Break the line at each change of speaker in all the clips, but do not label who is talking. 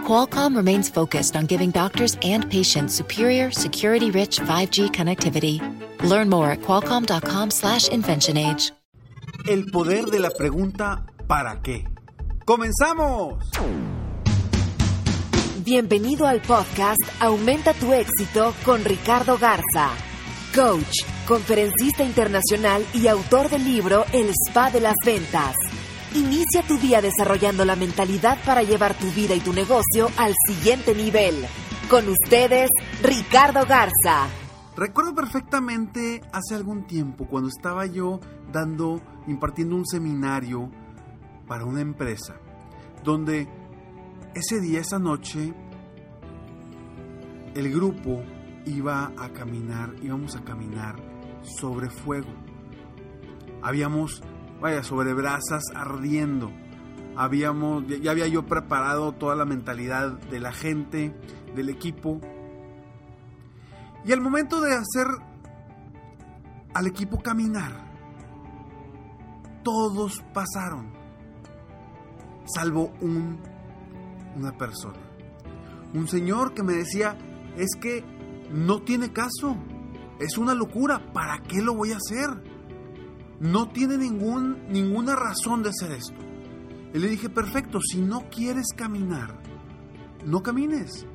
Qualcomm remains focused on giving doctors and patients superior, security-rich 5G connectivity. Learn more at qualcomm.com/inventionage.
El poder de la pregunta ¿para qué? ¡Comenzamos!
Bienvenido al podcast Aumenta tu éxito con Ricardo Garza, coach, conferencista internacional y autor del libro El Spa de las Ventas. Inicia tu día desarrollando la mentalidad para llevar tu vida y tu negocio al siguiente nivel. Con ustedes, Ricardo Garza.
Recuerdo perfectamente hace algún tiempo cuando estaba yo dando, impartiendo un seminario para una empresa, donde ese día, esa noche, el grupo iba a caminar, íbamos a caminar sobre fuego. Habíamos vaya, sobre brasas ardiendo. Habíamos, ya había yo preparado toda la mentalidad de la gente, del equipo. Y al momento de hacer al equipo caminar, todos pasaron, salvo un, una persona. Un señor que me decía, es que no tiene caso, es una locura, ¿para qué lo voy a hacer? No tiene ningún, ninguna razón de hacer esto. Y le dije, perfecto, si no quieres caminar, no camines.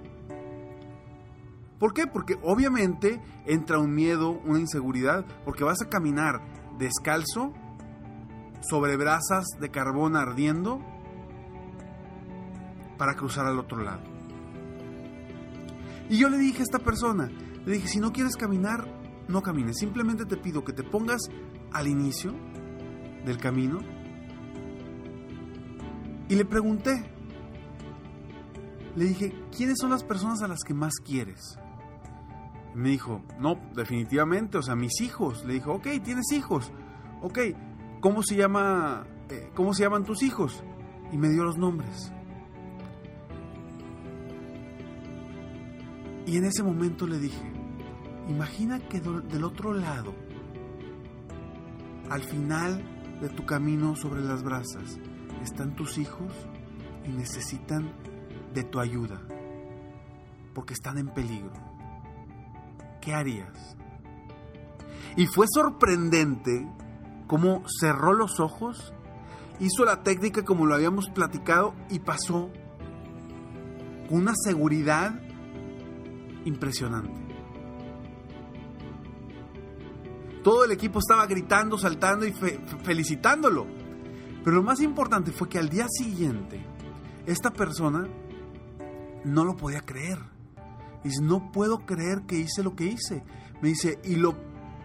¿Por qué? Porque obviamente entra un miedo, una inseguridad, porque vas a caminar descalzo, sobre brasas de carbón ardiendo, para cruzar al otro lado. Y yo le dije a esta persona, le dije, si no quieres caminar, no camines, simplemente te pido que te pongas al inicio del camino y le pregunté, le dije, ¿quiénes son las personas a las que más quieres? me dijo, no, definitivamente, o sea, mis hijos. Le dijo, ok, tienes hijos. Ok, ¿cómo se llama, eh, cómo se llaman tus hijos? Y me dio los nombres. Y en ese momento le dije, imagina que del otro lado al final de tu camino sobre las brasas están tus hijos y necesitan de tu ayuda porque están en peligro. ¿Qué harías? Y fue sorprendente cómo cerró los ojos, hizo la técnica como lo habíamos platicado y pasó con una seguridad impresionante. Todo el equipo estaba gritando, saltando y felicitándolo. Pero lo más importante fue que al día siguiente, esta persona no lo podía creer. Dice, no puedo creer que hice lo que hice. Me dice, y lo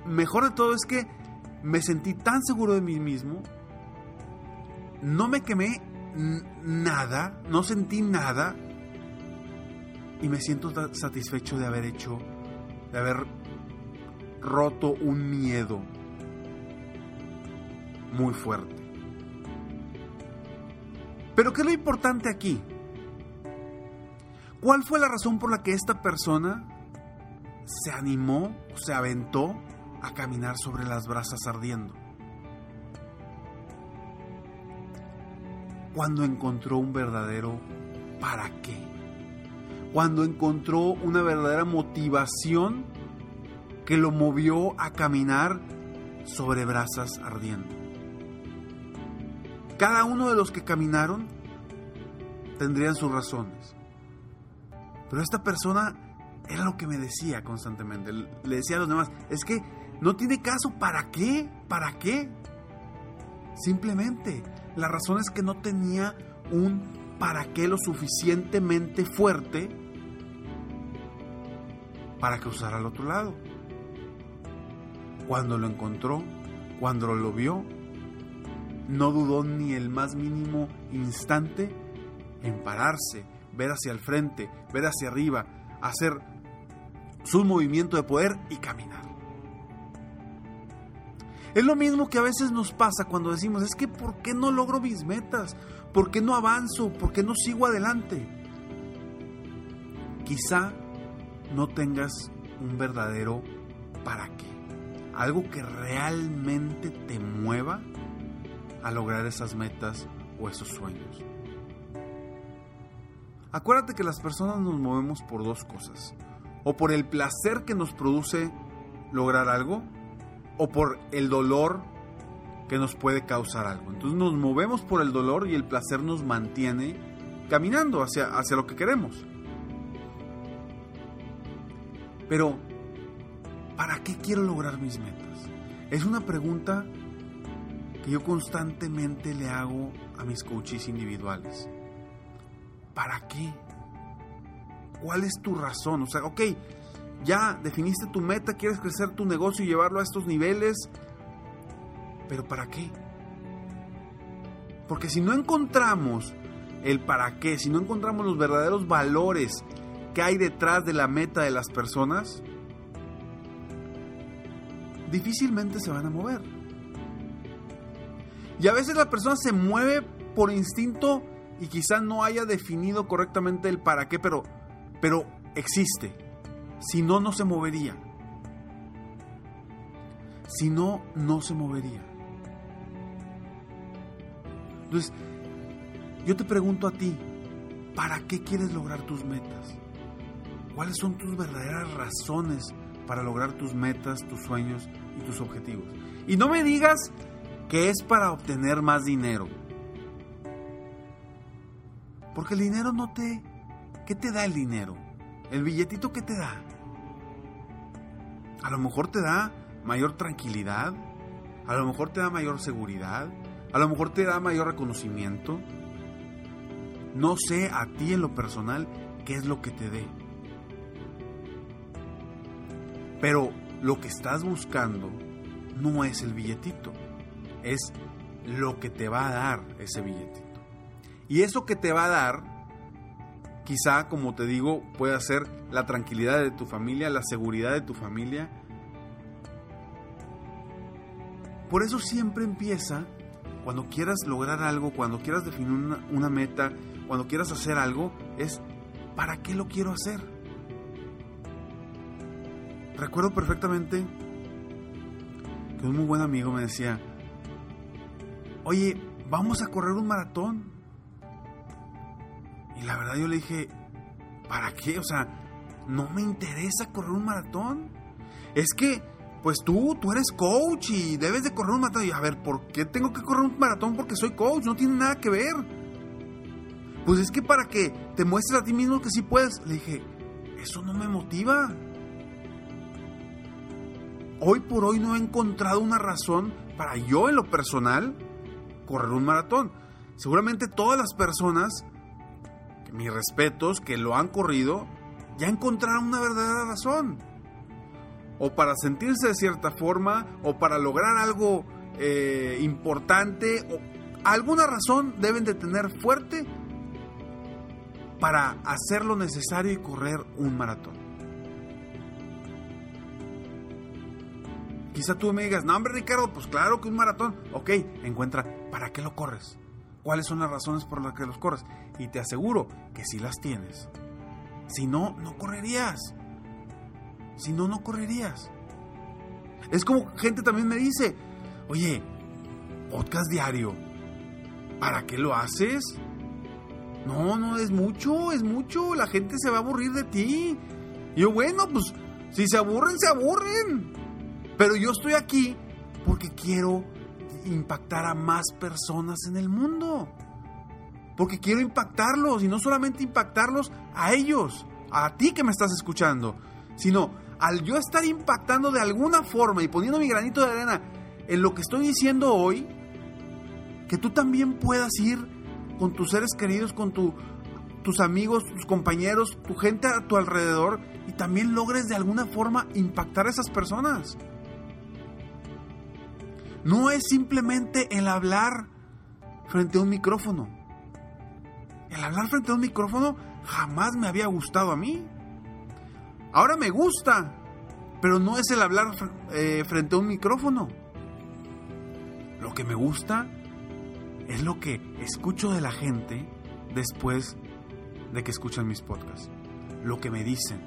mejor de todo es que me sentí tan seguro de mí mismo, no me quemé nada, no sentí nada, y me siento satisfecho de haber hecho, de haber roto un miedo muy fuerte. Pero ¿qué es lo importante aquí? ¿Cuál fue la razón por la que esta persona se animó, se aventó a caminar sobre las brasas ardiendo? Cuando encontró un verdadero para qué. Cuando encontró una verdadera motivación que lo movió a caminar sobre brasas ardiendo. Cada uno de los que caminaron tendrían sus razones. Pero esta persona era lo que me decía constantemente. Le decía a los demás, es que no tiene caso, ¿para qué? ¿Para qué? Simplemente, la razón es que no tenía un para qué lo suficientemente fuerte para cruzar al otro lado. Cuando lo encontró, cuando lo vio, no dudó ni el más mínimo instante en pararse, ver hacia el frente, ver hacia arriba, hacer su movimiento de poder y caminar. Es lo mismo que a veces nos pasa cuando decimos, es que ¿por qué no logro mis metas? ¿Por qué no avanzo? ¿Por qué no sigo adelante? Quizá no tengas un verdadero para qué. Algo que realmente te mueva a lograr esas metas o esos sueños. Acuérdate que las personas nos movemos por dos cosas. O por el placer que nos produce lograr algo, o por el dolor que nos puede causar algo. Entonces nos movemos por el dolor y el placer nos mantiene caminando hacia, hacia lo que queremos. Pero, ¿para qué quiero lograr mis metas? Es una pregunta que yo constantemente le hago a mis coaches individuales. ¿Para qué? ¿Cuál es tu razón? O sea, ok, ya definiste tu meta, quieres crecer tu negocio y llevarlo a estos niveles, pero ¿para qué? Porque si no encontramos el para qué, si no encontramos los verdaderos valores que hay detrás de la meta de las personas, difícilmente se van a mover. Y a veces la persona se mueve por instinto y quizá no haya definido correctamente el para qué, pero, pero existe. Si no, no se movería. Si no, no se movería. Entonces, yo te pregunto a ti, ¿para qué quieres lograr tus metas? ¿Cuáles son tus verdaderas razones para lograr tus metas, tus sueños y tus objetivos? Y no me digas que es para obtener más dinero. Porque el dinero no te... ¿Qué te da el dinero? ¿El billetito qué te da? A lo mejor te da mayor tranquilidad, a lo mejor te da mayor seguridad, a lo mejor te da mayor reconocimiento. No sé a ti en lo personal qué es lo que te dé. Pero lo que estás buscando no es el billetito, es lo que te va a dar ese billetito. Y eso que te va a dar, quizá, como te digo, puede ser la tranquilidad de tu familia, la seguridad de tu familia. Por eso siempre empieza, cuando quieras lograr algo, cuando quieras definir una, una meta, cuando quieras hacer algo, es ¿para qué lo quiero hacer? Recuerdo perfectamente que un muy buen amigo me decía, oye, vamos a correr un maratón. Y la verdad yo le dije, ¿para qué? O sea, no me interesa correr un maratón. Es que, pues tú, tú eres coach y debes de correr un maratón. Y a ver, ¿por qué tengo que correr un maratón? Porque soy coach, no tiene nada que ver. Pues es que para que te muestres a ti mismo que sí puedes. Le dije, eso no me motiva hoy por hoy no he encontrado una razón para yo en lo personal correr un maratón. Seguramente todas las personas, mis respetos, que lo han corrido, ya encontraron una verdadera razón. O para sentirse de cierta forma, o para lograr algo eh, importante, o alguna razón deben de tener fuerte para hacer lo necesario y correr un maratón. Quizá tú me digas, no hombre Ricardo, pues claro que un maratón. Ok, encuentra, ¿para qué lo corres? ¿Cuáles son las razones por las que los corres? Y te aseguro que si las tienes. Si no, no correrías. Si no, no correrías. Es como gente también me dice, oye, podcast diario, ¿para qué lo haces? No, no, es mucho, es mucho, la gente se va a aburrir de ti. Y yo, bueno, pues si se aburren, se aburren. Pero yo estoy aquí porque quiero impactar a más personas en el mundo. Porque quiero impactarlos y no solamente impactarlos a ellos, a ti que me estás escuchando, sino al yo estar impactando de alguna forma y poniendo mi granito de arena en lo que estoy diciendo hoy, que tú también puedas ir con tus seres queridos, con tus amigos, tus compañeros, tu gente a tu alrededor y también logres de alguna forma impactar a esas personas no es simplemente el hablar frente a un micrófono. El hablar frente a un micrófono jamás me había gustado a mí. Ahora me gusta, pero no es el hablar eh, frente a un micrófono. Lo que me gusta es lo que escucho de la gente después de que escuchan mis podcasts. Lo que me dicen.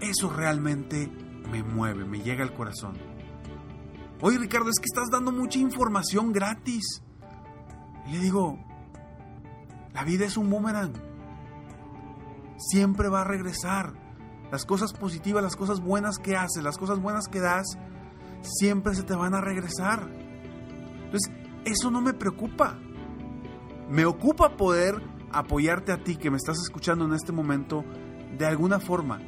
Eso realmente me mueve, me llega al corazón. Oye Ricardo, es que estás dando mucha información gratis. Y le digo, la vida es un boomerang. Siempre va a regresar. Las cosas positivas, las cosas buenas que haces, las cosas buenas que das, siempre se te van a regresar. Entonces, eso no me preocupa. Me ocupa poder apoyarte a ti que me estás escuchando en este momento de alguna forma.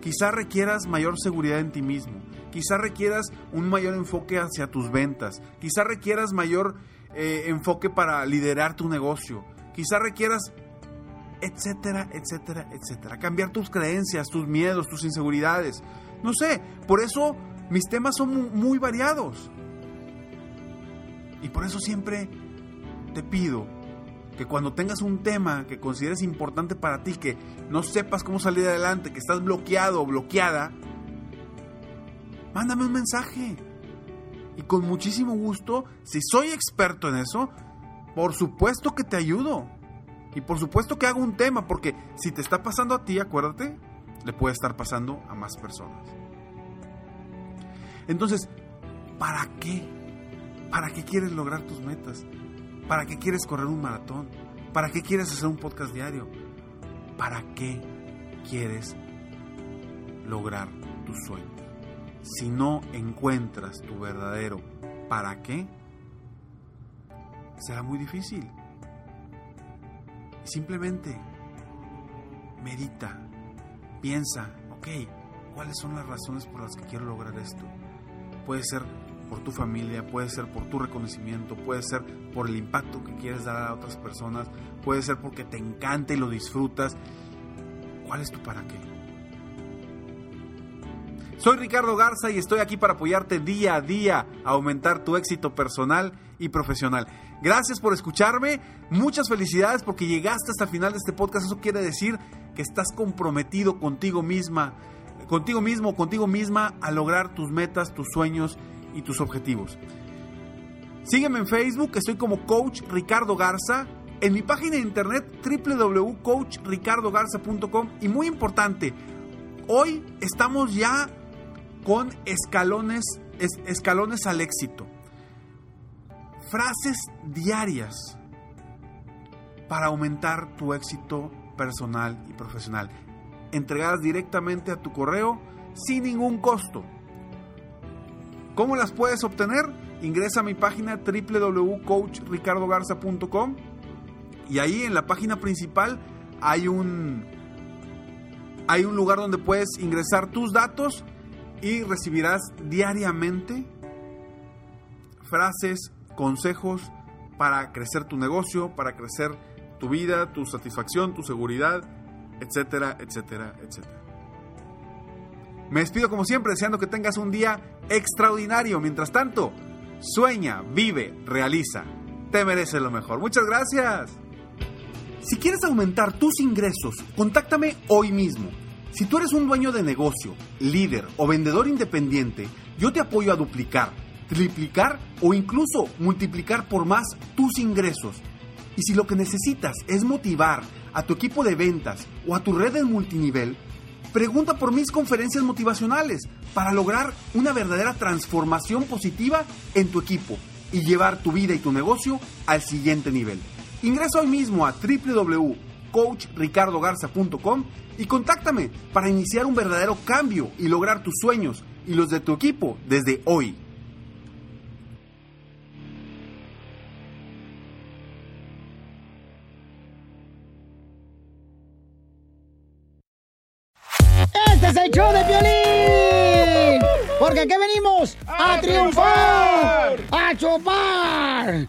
Quizá requieras mayor seguridad en ti mismo. Quizá requieras un mayor enfoque hacia tus ventas. Quizá requieras mayor eh, enfoque para liderar tu negocio. Quizá requieras, etcétera, etcétera, etcétera. Cambiar tus creencias, tus miedos, tus inseguridades. No sé, por eso mis temas son muy variados. Y por eso siempre te pido que cuando tengas un tema que consideres importante para ti, que no sepas cómo salir adelante, que estás bloqueado o bloqueada, mándame un mensaje. Y con muchísimo gusto, si soy experto en eso, por supuesto que te ayudo. Y por supuesto que hago un tema, porque si te está pasando a ti, acuérdate, le puede estar pasando a más personas. Entonces, ¿para qué? ¿Para qué quieres lograr tus metas? ¿Para qué quieres correr un maratón? ¿Para qué quieres hacer un podcast diario? ¿Para qué quieres lograr tus sueños? Si no encuentras tu verdadero para qué, será muy difícil. Simplemente medita, piensa, ok, ¿cuáles son las razones por las que quiero lograr esto? Puede ser por tu familia, puede ser por tu reconocimiento, puede ser por el impacto que quieres dar a otras personas, puede ser porque te encanta y lo disfrutas. ¿Cuál es tu para qué? Soy Ricardo Garza y estoy aquí para apoyarte día a día a aumentar tu éxito personal y profesional. Gracias por escucharme, muchas felicidades porque llegaste hasta el final de este podcast. Eso quiere decir que estás comprometido contigo misma, contigo mismo, contigo misma a lograr tus metas, tus sueños y tus objetivos. Sígueme en Facebook, estoy como Coach Ricardo Garza. En mi página de internet www.coachricardogarza.com y muy importante, hoy estamos ya con escalones, escalones al éxito. Frases diarias para aumentar tu éxito personal y profesional. Entregadas directamente a tu correo sin ningún costo. ¿Cómo las puedes obtener? Ingresa a mi página www.coachricardogarza.com y ahí en la página principal hay un hay un lugar donde puedes ingresar tus datos y recibirás diariamente frases, consejos para crecer tu negocio, para crecer tu vida, tu satisfacción, tu seguridad, etcétera, etcétera, etcétera. Me despido como siempre deseando que tengas un día extraordinario. Mientras tanto, sueña, vive, realiza. Te mereces lo mejor. Muchas gracias. Si quieres aumentar tus ingresos, contáctame hoy mismo. Si tú eres un dueño de negocio, líder o vendedor independiente, yo te apoyo a duplicar, triplicar o incluso multiplicar por más tus ingresos. Y si lo que necesitas es motivar a tu equipo de ventas o a tu red de multinivel, Pregunta por mis conferencias motivacionales para lograr una verdadera transformación positiva en tu equipo y llevar tu vida y tu negocio al siguiente nivel. Ingresa hoy mismo a www.coachricardogarza.com y contáctame para iniciar un verdadero cambio y lograr tus sueños y los de tu equipo desde hoy.
Este es el show de violín. Porque aquí venimos a, triunfar, a chupar.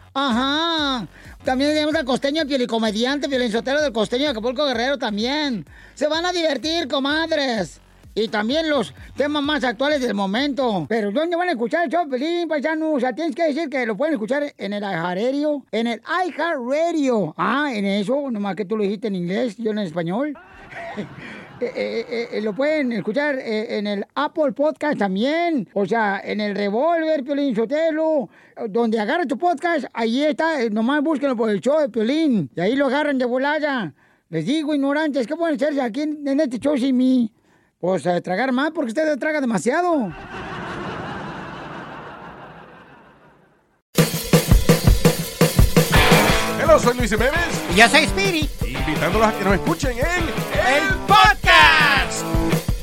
Ajá. También tenemos al costeño comediante, violinsotero del costeño de Acapulco Guerrero también. Se van a divertir, comadres. Y también los temas más actuales del momento. Pero ¿dónde van a escuchar el show, Pelín, paisano? O sea, tienes que decir que lo pueden escuchar en el iHeartRadio. En el iHeartRadio. Ah, en eso, nomás que tú lo dijiste en inglés, yo en español. Eh, eh, eh, lo pueden escuchar en el Apple Podcast también. O sea, en el Revolver, Piolín Sotelo. Donde agarra tu podcast, ahí está. Nomás búsquenlo por el show de Piolín. Y ahí lo agarran de volada. Les digo, ignorantes, ¿qué pueden hacerse aquí en, este show sin mí? Pues tragar más porque ustedes tragan demasiado.
Hola, soy Luis Jiménez.
Y yo soy Spirit.
Invitándolos a que nos escuchen en El Podcast.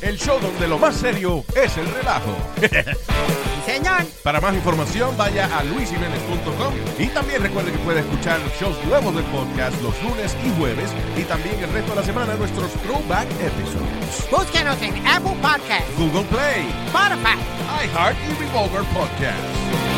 El show donde lo más serio es el relajo.
señor.
Para más información, vaya a luisimenez.com y también recuerde que puede escuchar shows nuevos del podcast los lunes y jueves y también el resto de la semana nuestros throwback episodes.
Búsquenos en Apple Podcast,
Google Play,
Spotify,
iHeart y Revolver Podcast.